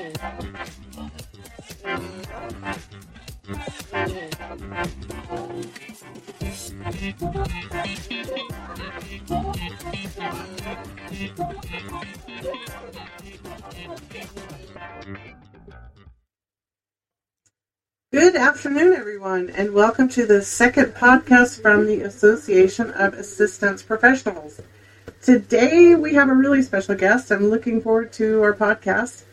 Good afternoon, everyone, and welcome to the second podcast from the Association of Assistance Professionals. Today we have a really special guest. I'm looking forward to our podcast,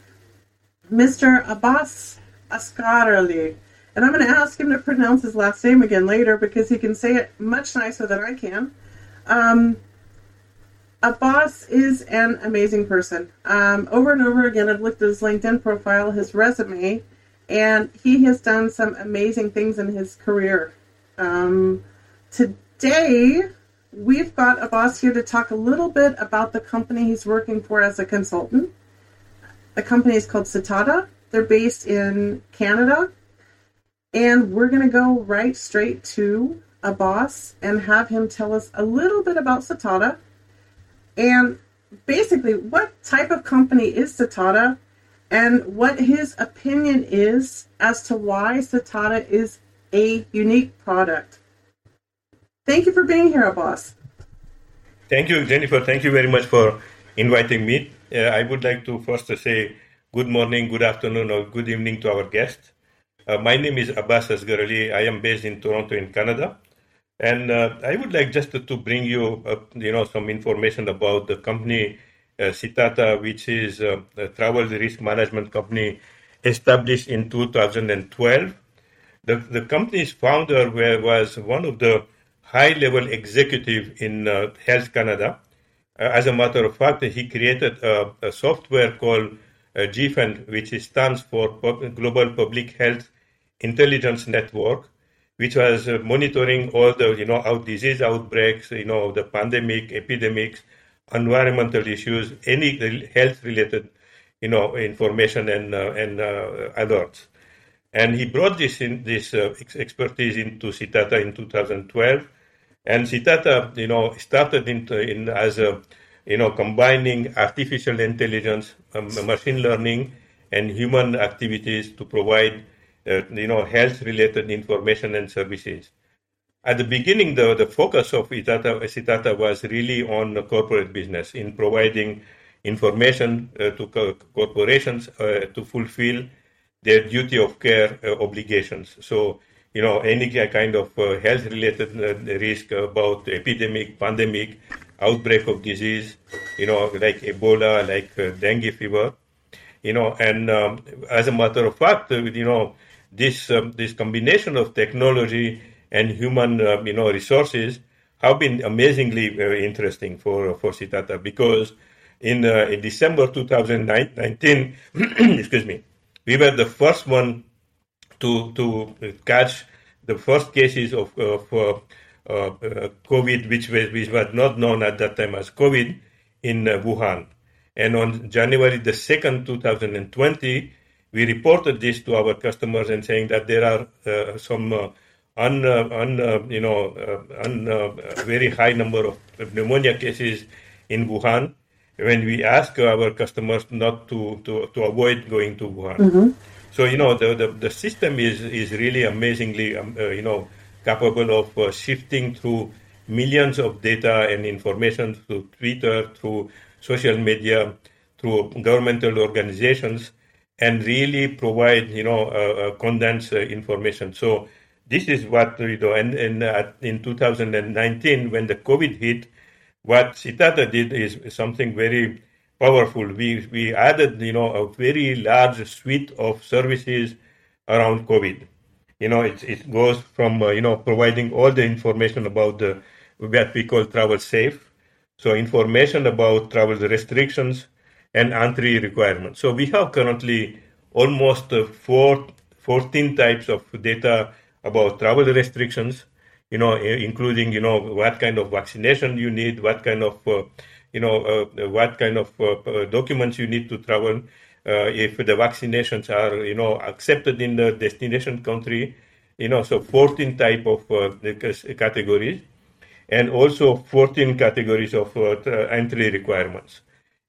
Mr. Abasse Asgaraly. And I'm going to ask him to pronounce his last name again later because he can say it much nicer than I can. Um, Abasse is an amazing person. Um, over and over again, I've looked at his LinkedIn profile, his resume, and he has done some amazing things in his career. Um, today, we've got Abasse here to talk a little bit about the company he's working for as a consultant. The company is called Sitata. They're based in Canada. And we're going to go right straight to Abasse and have him tell us a little bit about Sitata and basically what type of company is Sitata and what his opinion is as to why Sitata is a unique product. Thank you for being here, boss. Thank you, Jennifer. Thank you very much for inviting me. Uh, I would like to first say good morning, good afternoon, or good evening to our guests. Uh, my name is Abasse Asgaraly. I am based in Toronto, in Canada. And uh, I would like just to, to bring you, uh, you know, some information about the company uh, Sitata, which is uh, a travel risk management company established in 2012. The, the company's founder was one of the high-level executive in Health Canada. Uh, as a matter of fact, he created a, a software called uh, GPHIN, which stands for Global Public Health Intelligence Network, which was uh, monitoring all the you know out disease outbreaks, you know the pandemic, epidemics, environmental issues, any health related you know information and uh, and uh, alerts. And he brought this in this uh, expertise into Sitata in 2012, and Sitata you know started in, in as a you know combining artificial intelligence, um, machine learning, and human activities to provide uh, you know, health-related information and services. At the beginning, the, the focus of Sitata, was really on corporate business in providing information uh, to co- corporations uh, to fulfill their duty of care uh, obligations. So, you know, any kind of uh, health-related uh, risk about epidemic, pandemic, outbreak of disease, you know, like Ebola, like dengue fever, you know, and um, as a matter of fact, you know, this um, this combination of technology and human uh, you know resources have been amazingly very interesting for for Sitata because in uh, in December 2019, excuse me, we were the first one to to catch the first cases of, of uh, uh COVID, which was which was not known at that time as COVID, in uh, Wuhan. And on January the second, 2020, we reported this to our customers and saying that there are uh, some uh, un, un you know un, very high number of pneumonia cases in Wuhan. When we ask our customers not to, to, to avoid going to Wuhan, mm-hmm. So you know the, the, the system is is really amazingly um, you know capable of shifting through millions of data and information through Twitter, through social media, through governmental organizations and really provide, you know, uh, uh, condensed uh, information. So this is what we do. And, and uh, in 2019, when the COVID hit, what Sitata did is something very powerful. We we added, you know, a very large suite of services around COVID. You know, it it goes from uh, you know providing all the information about the what we call travel safe. So information about travel restrictions, and entry requirements. So we have currently almost uh, four, 14 types of data about travel restrictions, you know, including, you know, what kind of vaccination you need, what kind of, uh, you know, uh, what kind of uh, uh documents you need to travel, uh, if the vaccinations are, you know, accepted in the destination country, you know, so 14 type of categories and also 14 categories of entry requirements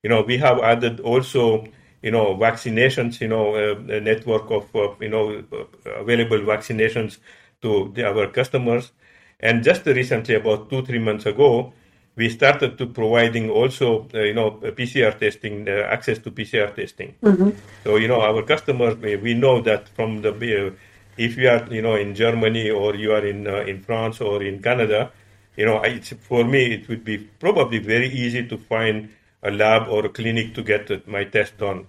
you know, we have added also you know, vaccinations, you know, uh, a network of, uh, you know, available vaccinations to the, our customers. And just recently, about two, three months ago, we started to providing also, uh, you know, PCR testing, uh, access to PCR testing. Mm-hmm. So, you know, our customers, we know that from the, uh, if you are, you know, in Germany or you are in uh, in France or in Canada, you know, it's, for me, it would be probably very easy to find a lab or a clinic to get my test done.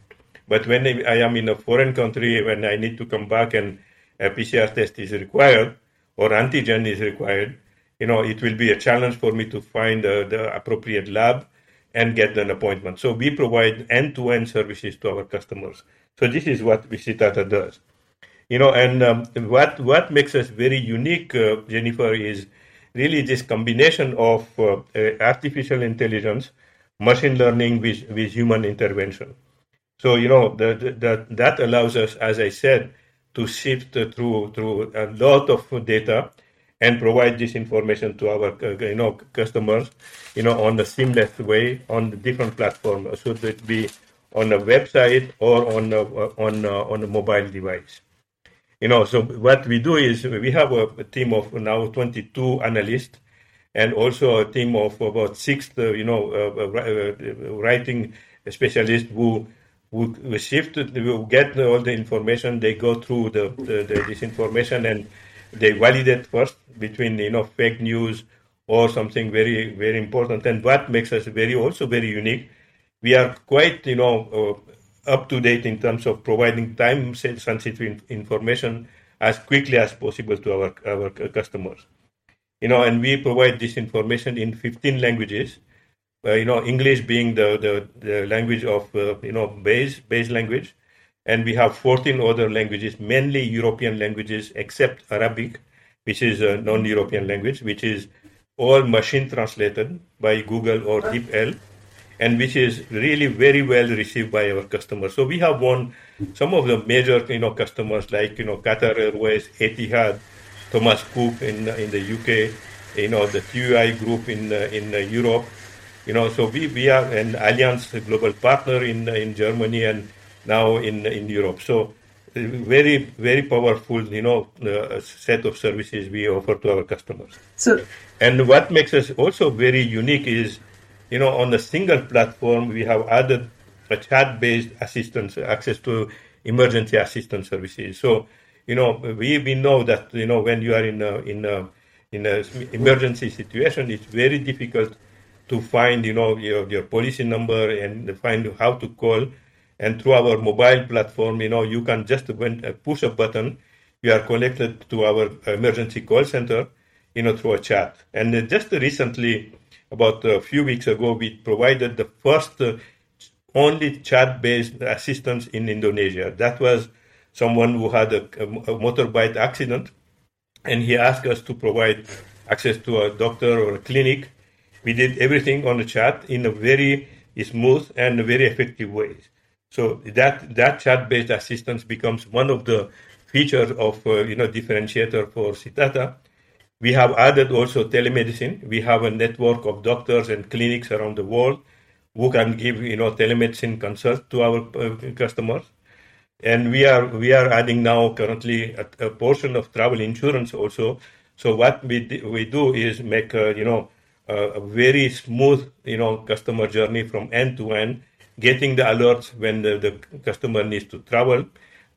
But when I am in a foreign country, when I need to come back and a PCR test is required or antigen is required, you know, it will be a challenge for me to find uh, the appropriate lab and get an appointment. So we provide end-to-end services to our customers. So this is what Visitata does. You know, and um, what what makes us very unique, uh, Jennifer, is really this combination of uh, uh artificial intelligence, machine learning with, with human intervention. So you know that that that allows us, as I said, to sift through through a lot of data and provide this information to our uh, you know customers you know on a seamless way on the different platforms should it be on a website or on a, on a, on a mobile device. You know so what we do is we have a, team of now 22 analysts and also a team of about six uh, you know uh, uh, writing specialists who who shift will get all the information. They go through the, the, the this information and they validate first between you know fake news or something very very important. And what makes us very also very unique, we are quite you know uh, up to date in terms of providing time sensitive information as quickly as possible to our our customers. You know, and we provide this information in 15 languages. Uh, you know, English being the, the, the language of uh, you know base base language, and we have 14 other languages, mainly European languages, except Arabic, which is a non-European language, which is all machine translated by Google or DeepL, and which is really very well received by our customers. So we have won some of the major, you know, customers like you know Qatar Airways, Etihad, Thomas Cook in in the UK, you know the TUI Group in uh, in Europe, you know. So we we are an Allianz global partner in in Germany and now in in Europe. So very very powerful you know uh, set of services we offer to our customers so and what makes us also very unique is you know on a single platform we have added a chat based assistance access to emergency assistance services so you know we we know that you know when you are in a in a in a emergency situation it's very difficult to find you know your, your policy number and find how to call and through our mobile platform, you know, you can just uh, push a button, you are connected to our emergency call center, you know, through a chat. And uh, just recently, about a few weeks ago, we provided the first uh, only chat-based assistance in Indonesia. That was someone who had a, a motorbike accident, and he asked us to provide access to a doctor or a clinic. We did everything on the chat in a very smooth and very effective way. So that that chat-based assistance becomes one of the features of uh, you know differentiator for Sitata. We have added also telemedicine. We have a network of doctors and clinics around the world who can give you know telemedicine consults to our uh, customers. And we are we are adding now currently a, a, portion of travel insurance also. So what we we do is make uh, you know a very smooth you know customer journey from end to end getting the alerts when the, the customer needs to travel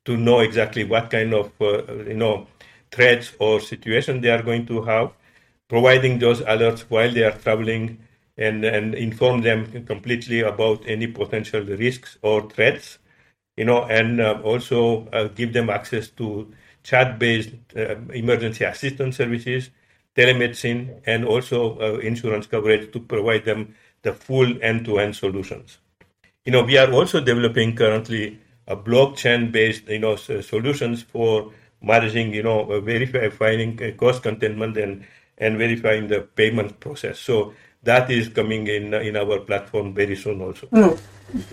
to know exactly what kind of uh, you know threats or situation they are going to have providing those alerts while they are traveling and, and inform them completely about any potential risks or threats you know and uh, also uh, give them access to chat based uh, emergency assistance services telemedicine and also uh, insurance coverage to provide them the full end to end solutions you know, we are also developing currently a blockchain-based, you know, solutions for managing, you know, verifying cost containment and and verifying the payment process. So that is coming in in our platform very soon also. Mm.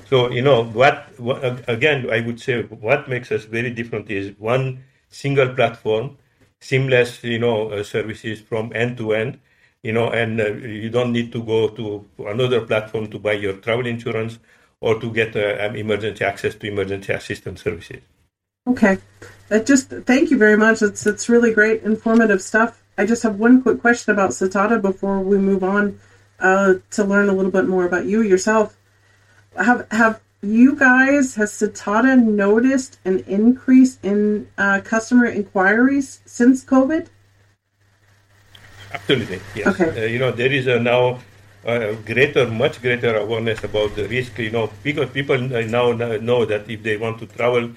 So you know what, what, again I would say what makes us very different is one single platform, seamless you know uh, services from end to end. You know, and uh, you don't need to go to another platform to buy your travel insurance or to get uh, um, emergency access to emergency assistance services. Okay, that just thank you very much. It's it's really great, informative stuff. I just have one quick question about Sitata before we move on uh, to learn a little bit more about you yourself. Have have you guys has Sitata noticed an increase in uh, customer inquiries since COVID? Absolutely, yes. Okay. Uh, you know, there is a now a greater, much greater awareness about the risk. You know, because people now know that if they want to travel,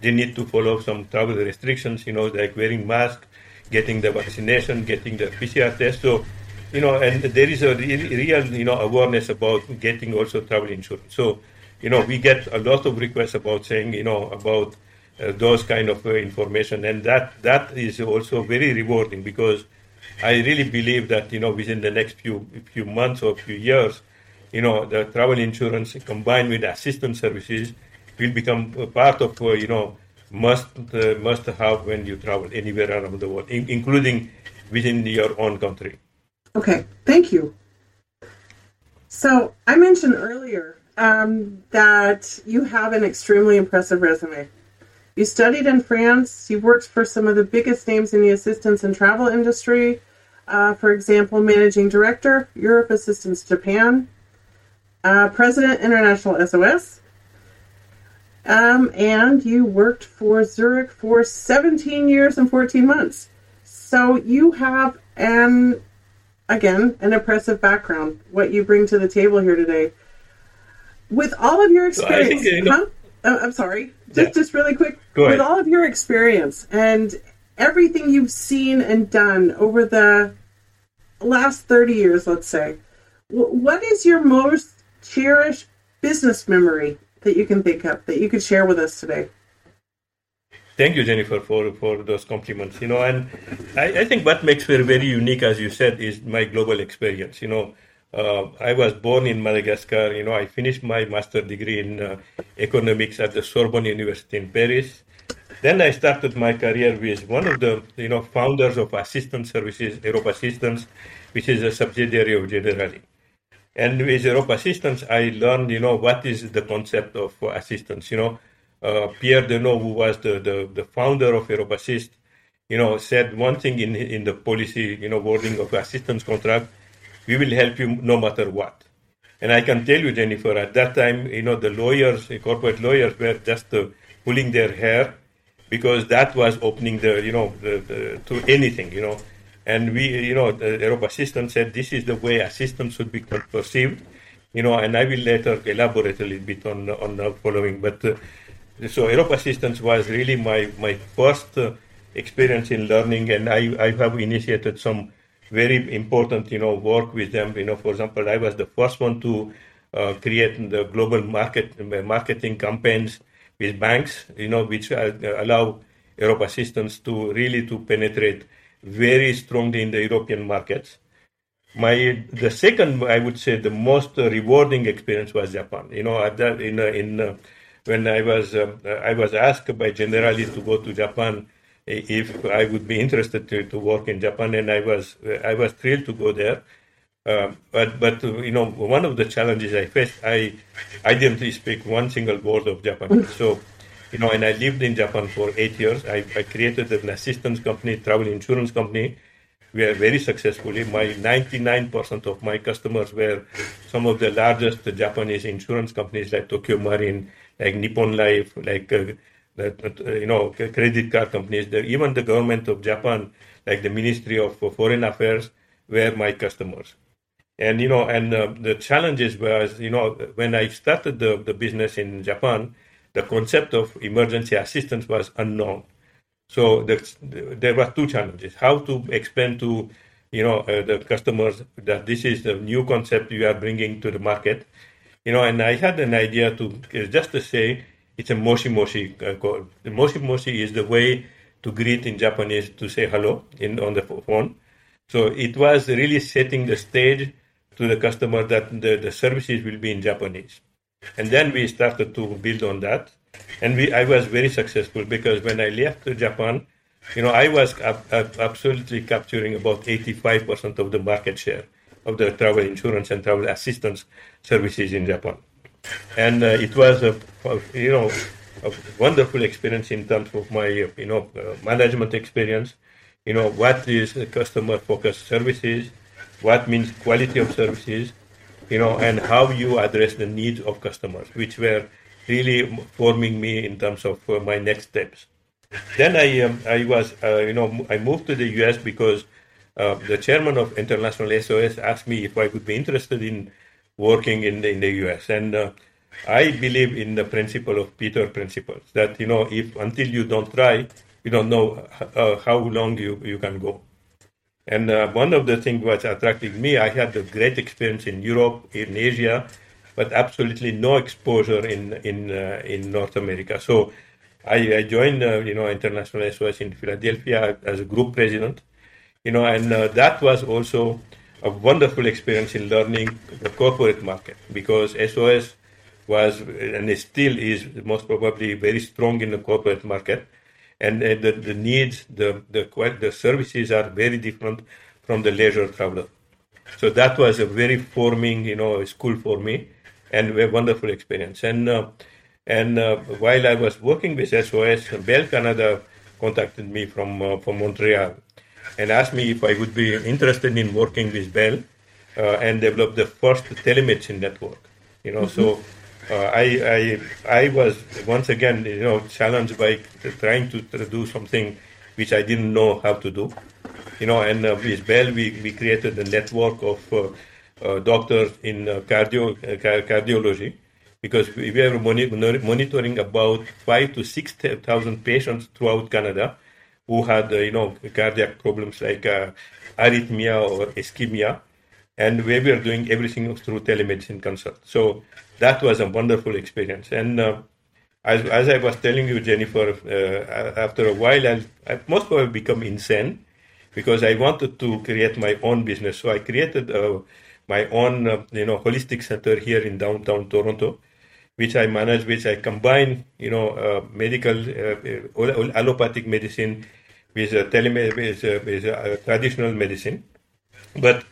they need to follow some travel restrictions. You know, like wearing mask, getting the vaccination, getting the PCR test. So, you know, and there is a real, you know, awareness about getting also travel insurance. So, you know, we get a lot of requests about saying, you know, about uh, those kind of uh, information, and that that is also very rewarding because I really believe that you know within the next few few months or few years, you know, the travel insurance combined with assistance services will become a part of uh, you know must uh, must have when you travel anywhere around the world, in, including within your own country. Okay, thank you. So I mentioned earlier um, that you have an extremely impressive resume. You studied in France. You worked for some of the biggest names in the assistance and travel industry. Uh, for example, Managing Director, Europ Assistance Japan, uh, President International SOS, um, and you worked for Zurich for 17 years and 14 months. So you have an, again, an impressive background, what you bring to the table here today. With all of your experience, so think, huh? uh, I'm sorry, just, yeah. just really quick. With all of your experience and everything you've seen and done over the last 30 years, let's say, what is your most cherished business memory that you can think of that you could share with us today? Thank you, Jennifer, for, for those compliments. You know, and I, I think what makes me very unique, as you said, is my global experience. You know, uh, I was born in Madagascar. You know, I finished my master degree in uh, economics at the Sorbonne University in Paris. Then I started my career with one of the you know founders of Assistance Services, Europ Assistance, which is a subsidiary of Generali. And with Europ Assistance, I learned you know what is the concept of assistance. You know, uh, Pierre Desnos, who was the, the, the founder of Europe Assist, you know, said one thing in in the policy you know wording of assistance contract: we will help you no matter what. And I can tell you, Jennifer, at that time, you know, the lawyers, corporate lawyers, were just uh, pulling their hair because that was opening the you know the, the, to anything you know. And we you know the Europe assistant said this is the way assistance should be perceived you know and I will later elaborate a little bit on on the following. But uh, so Europ Assistance was really my my first uh, experience in learning and I, I have initiated some very important you know work with them. You know for example I was the first one to uh, create the global market marketing campaigns with banks, you know, which uh, allow Europ Assistance to really to penetrate very strongly in the European markets. My the second, I would say, the most rewarding experience was Japan. You know, in uh, in uh, when I was uh, I was asked by Generali to go to Japan if I would be interested to, to work in Japan, and I was I was thrilled to go there. Um, but but you know one of the challenges I faced I I didn't speak one single word of Japanese so you know and I lived in Japan for eight years. I, I created an assistance company travel insurance company. We are very successfully my 99% of my customers were some of the largest Japanese insurance companies like Tokio Marine like Nippon Life like uh, uh, you know credit card companies. The, even the government of Japan like the Ministry of Foreign Affairs were my customers and you know and uh, the challenges was you know when i started the, the business in japan the concept of emergency assistance was unknown. So the, there were two challenges. How to explain to you know uh, the customers that this is the new concept you are bringing to the market. You know and i had an idea to uh, just to say it's a moshi moshi uh, call the moshi moshi is the way to greet in japanese to say hello in on the phone. So it was really setting the stage to the customer that the, the services will be in Japanese. And then we started to build on that. And we, I was very successful because when I left Japan, you know, I was ab- ab- absolutely capturing about 85% of the market share of the travel insurance and travel assistance services in Japan. and uh, it was a, you know a wonderful experience in terms of my you know uh, management experience. You know what is customer focused services, what means quality of services, you know, and how you address the needs of customers, which were really forming me in terms of uh, my next steps. Then I um, I was uh, you know I moved to the U.S. because uh, the chairman of International SOS asked me if I would be interested in working in the, in the U.S. and uh, I believe in the principle of Peter principles that you know if until you don't try you don't know uh, how long you, you can go. And uh, one of the things was attracting me, I had a great experience in Europe, in Asia, but absolutely no exposure in in uh, in North America. So I, I joined, uh, you know, International SOS in Philadelphia as a group president, you know, and uh, that was also a wonderful experience in learning the corporate market because SOS was and it still is most probably very strong in the corporate market, and uh, the, the needs, the, the the services are very different from the leisure traveler. So that was a very forming, you know, school for me, and a wonderful experience. And uh, and uh, while I was working with SOS, Bell Canada contacted me from uh, from Montreal and asked me if I would be interested in working with Bell uh, and develop the first telemedicine network. You know, mm-hmm. so uh, I, I I was once again you know challenged by trying to do something which I didn't know how to do. You know, and uh, with Bell we, we created a network of uh, doctors in cardio cardiology because we were monitoring about five to six thousand patients throughout Canada who had, uh, you know, cardiac problems like uh, arrhythmia or ischemia, and we were doing everything through telemedicine consult. So that was a wonderful experience. And uh, as, as I was telling you, Jennifer, uh, after a while, I, I most probably become insane because I wanted to create my own business. So I created uh, my own, uh, you know, holistic center here in downtown Toronto which I manage, which I combine, you know, uh, medical, uh, allopathic medicine with uh, telemed- with, with traditional medicine. But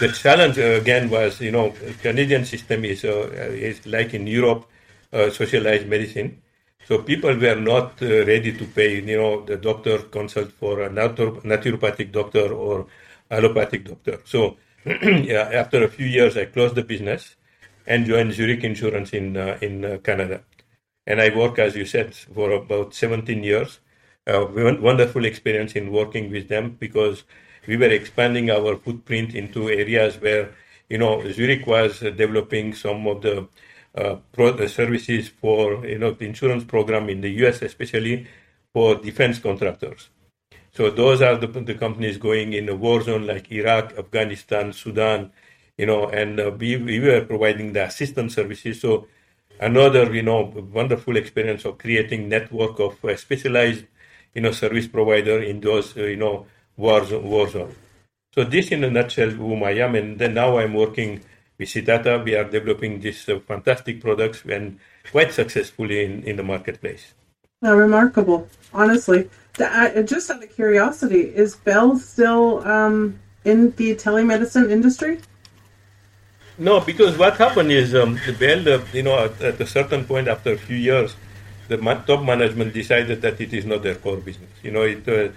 the challenge uh, again was, you know, Canadian system is uh, is like in Europe, socialized medicine. So people were not ready to pay, you know, the doctor consult for a natur- naturopathic doctor or allopathic doctor. So yeah, after a few years, I closed the business and joined Zurich Insurance in uh, in uh, Canada. And I work, as you said, for about 17 years. Uh, wonderful experience in working with them because we were expanding our footprint into areas where, you know, Zurich was developing some of the uh, pro- services for, you know, the insurance program in the U.S., especially for defense contractors. So those are the, the companies going in a war zone like Iraq, Afghanistan, Sudan, you know, and uh, we, we were providing the assistance services. So another, you know, wonderful experience of creating network of uh, specialized, you know, service provider in those, uh, you know, war, war zone. So this in a nutshell whom I am, and then now I'm working with Sitata. We are developing these uh, fantastic products and quite successfully in, in the marketplace. Now, remarkable, honestly. just out of curiosity, is Bell still um, in the telemedicine industry? No, because what happened is um, the Bell, uh, you know, at, at, a certain point after a few years, the top management decided that it is not their core business. You know, it, uh,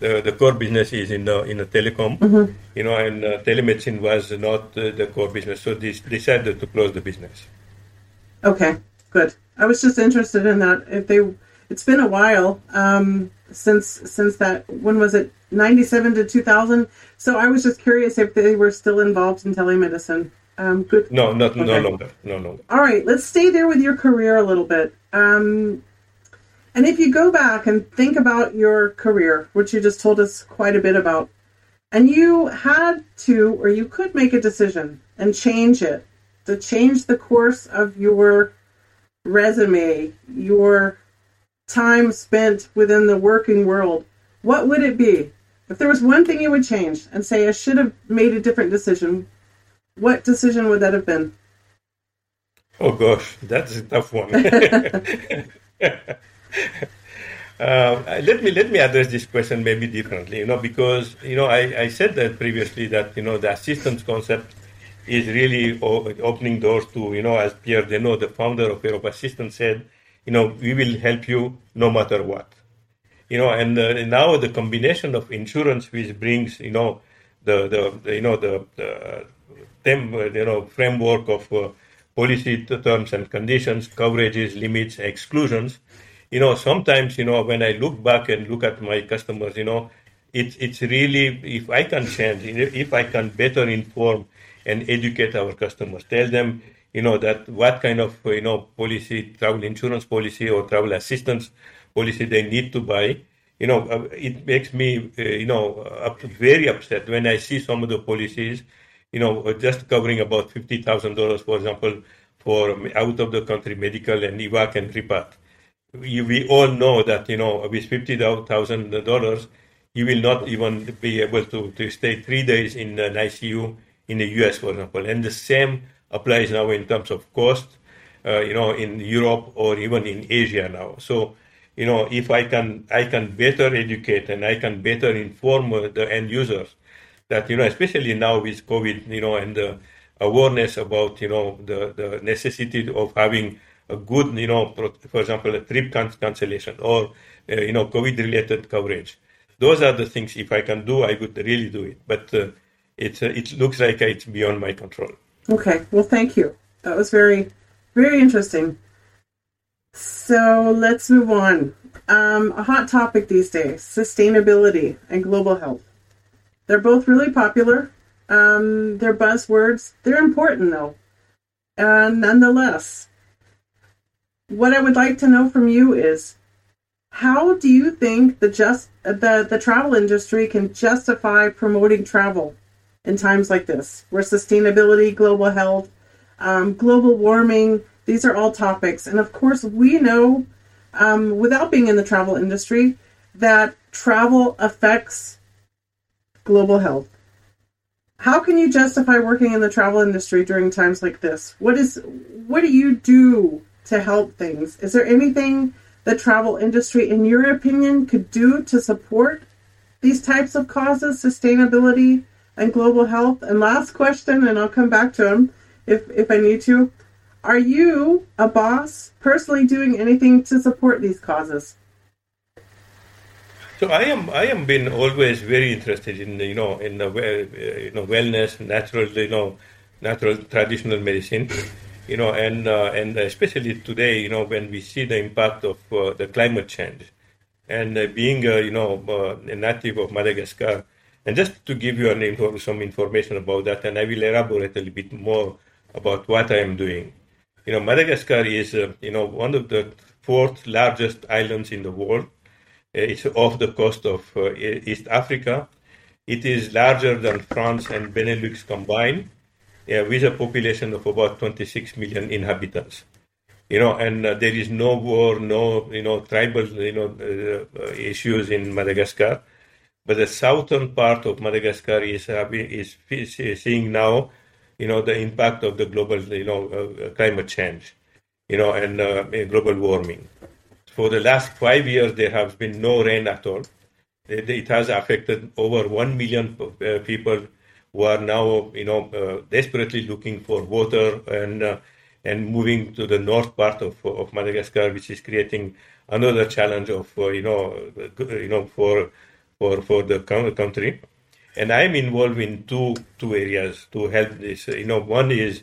the, the core business is in the in the telecom, mm-hmm. you know, and uh, telemedicine was not uh, the core business, so they decided to close the business. Okay, good. I was just interested in that. If they, it's been a while um, since since that. When was it? Ninety seven to two thousand. So I was just curious if they were still involved in telemedicine. Um, good. No, not okay. no longer. No longer. All right, let's stay there with your career a little bit. Um, and if you go back and think about your career, which you just told us quite a bit about, and you had to, or you could make a decision and change it to change the course of your resume, your time spent within the working world, what would it be? If there was one thing you would change and say, I should have made a different decision, what decision would that have been? Oh gosh, that's a tough one. Uh, let me let me address this question maybe differently, you know, because you know I, I said that previously that you know the assistance concept is really opening doors to, you know, as Pierre Desnos, the founder of Europ Assistance said, you know, we will help you no matter what. You know, and uh, now the combination of insurance, which brings, you know, the, the, the you know, the, the them, uh, you know, framework of uh, policy terms and conditions, coverages, limits, exclusions. You know, sometimes, you know, when I look back and look at my customers, you know, it's it's really if I can change, if I can better inform and educate our customers, tell them, you know, that what kind of you know policy, travel insurance policy or travel assistance policy they need to buy. You know, uh, it makes me, uh, you know, very upset when I see some of the policies, you know, just covering about fifty thousand dollars, for example, for out of the country medical and evac and repat. We, we all know that you know with fifty thousand dollars you will not even be able to, to stay three days in an ICU in the US, for example. And the same applies now in terms of cost, uh, you know, in Europe or even in Asia now. So, you know, if I can, I can better educate and I can better inform uh, the end users that, you know, especially now with COVID, you know, and the awareness about, you know, the, the necessity of having a good, you know, for example, a trip cancellation or, uh, you know, COVID related coverage those are the things. If I can do, I would really do it. But uh, it uh, it looks like it's beyond my control. Okay. Well, thank you. That was very very interesting. So let's move on. Um, a hot topic these days: sustainability and global health. They're both really popular. Um, they're buzzwords. They're important though, and nonetheless, what I would like to know from you is how do you think the just the the travel industry can justify promoting travel in times like this, where sustainability, global health, um, global warming, these are all topics, and of course we know, um, without being in the travel industry, that travel affects global health. How can you justify working in the travel industry during times like this? What is what do you do to help things? Is there anything the travel industry, in your opinion, could do to support these types of causes, sustainability and global health? And last question, and I'll come back to them if, if I need to. Are you, Abasse, personally doing anything to support these causes? So I am. I am been always very interested in you know in the uh, you know wellness, natural you know natural traditional medicine you know, and uh, and especially today, you know, when we see the impact of uh, the climate change, and uh, being, you know, a native of Madagascar, and just to give you an, some information about that, and I will elaborate a little bit more about what I am doing. You know, Madagascar is, you know, one of the fourth largest islands in the world. It's off the coast of East Africa. It is larger than France and Benelux combined uh, with a population of about 26 million inhabitants. You know, and uh, there is no war, no you know tribal you know uh, uh issues in Madagascar, but the southern part of Madagascar is is, is seeing now, you know, the impact of the global you know uh, climate change, you know, and global warming. For the last five years, there has been no rain at all. It, it has affected over one million people who are now, you know, uh, desperately looking for water and uh, and moving to the north part of, of Madagascar, which is creating another challenge of, uh, you know, you know, for for for the country. And I'm involved in two two areas to help this. You know, one is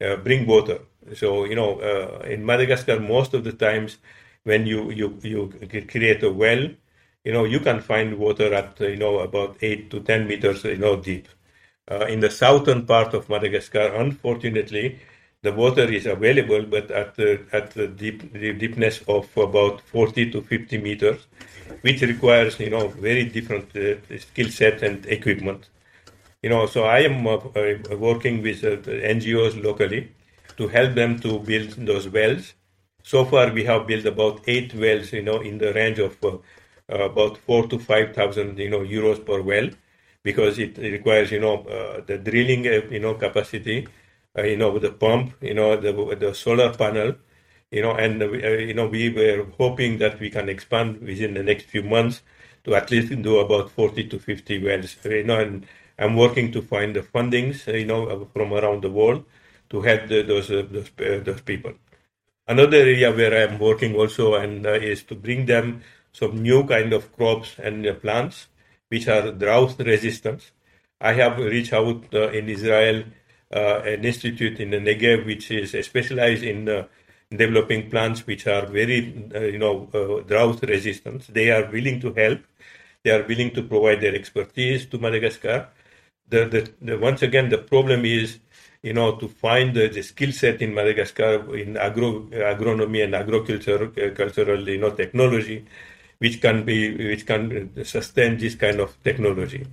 uh, bring water. So you know, uh, in Madagascar, most of the times when you you you create a well, you know, you can find water at you know about eight to ten meters, you know, deep. Uh, in the southern part of Madagascar, unfortunately, the water is available, but at the, at the, deep, the deepness of about 40 to 50 meters, which requires, you know, very different uh, skill set and equipment. You know, so I am uh, uh working with uh, NGOs locally to help them to build those wells. So far, we have built about eight wells, you know, in the range of uh, about four to five thousand, you know, euros per well because it requires, you know, uh, the drilling, uh, you know, capacity, uh, you know, the pump, you know, the, the solar panel, you know, and, uh, you know, we were hoping that we can expand within the next few months to at least do about 40 to 50 wells, you know, and I'm working to find the fundings, you know, from around the world to help the, those uh, those, uh, those people. Another area where I'm working also and uh, is to bring them some new kind of crops and plants which are drought resistance. I have reached out in Israel an institute in the Negev which is specialized in developing plants which are very, uh, you know, uh, drought resistant. They are willing to help. They are willing to provide their expertise to Madagascar. The, the, the once again, the problem is, you know, to find the, the skill set in Madagascar in agro, agronomy and agriculture, uh, cultural, you know, technology, which can be, which can sustain this kind of technology.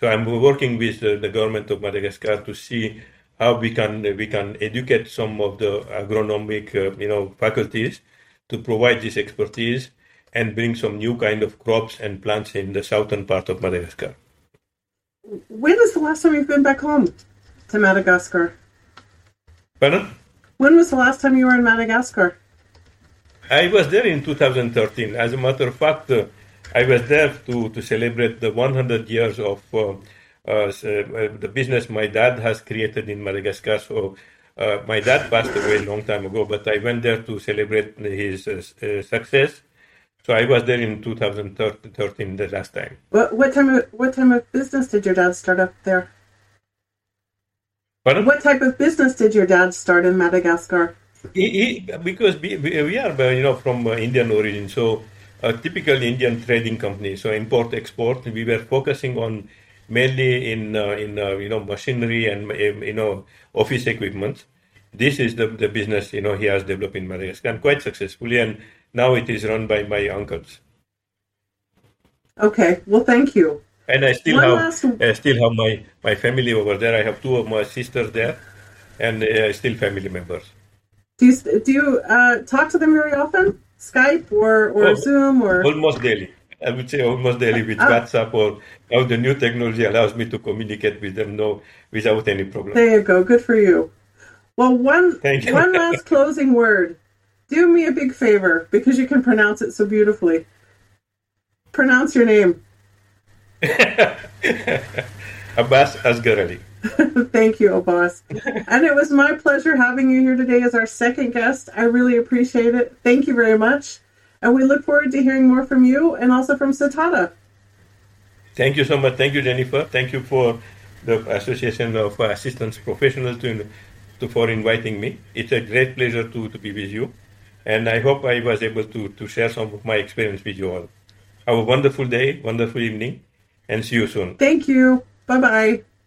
So I'm working with the government of Madagascar to see how we can we can educate some of the agronomic uh, you know faculties to provide this expertise and bring some new kind of crops and plants in the southern part of Madagascar. When was the last time you've been back home to Madagascar? Pardon? When was the last time you were in Madagascar? I was there in 2013. As a matter of fact, uh, I was there to, to celebrate the 100 years of uh, uh, uh, the business my dad has created in Madagascar. So uh, my dad passed away a long time ago, but I went there to celebrate his success. So I was there in 2013, the last time. What, what time of what time of business did your dad start up there? Pardon? What type of business did your dad start in Madagascar? He, he, because we, we are you know from uh, Indian origin, so a typical Indian trading company, so import export. We were focusing on mainly in uh, in uh, you know machinery and you know office equipment. This is the, the business you know he has developed in Madagascar and quite successfully, and now it is run by my uncles. Okay, well, thank you. And I still One have last... I still have my my family over there. I have two of my sisters there, and uh, still family members. Do you do you uh, talk to them very often? Skype or or oh, Zoom or almost daily. I would say almost daily with oh. WhatsApp or now the new technology allows me to communicate with them no without any problem. There you go. Good for you. Well, one one last closing word. Do me a big favor because you can pronounce it so beautifully. Pronounce your name. Abasse Asghar Thank you, oh Abasse. and it was my pleasure having you here today as our second guest. I really appreciate it. Thank you very much. And we look forward to hearing more from you and also from Sitata. Thank you so much. Thank you, Jennifer. Thank you for the Association of Assistance Professionals to, to, for inviting me. It's a great pleasure to, to be with you. And I hope I was able to, to share some of my experience with you all. Have a wonderful day, wonderful evening, and see you soon. Thank you. Bye bye.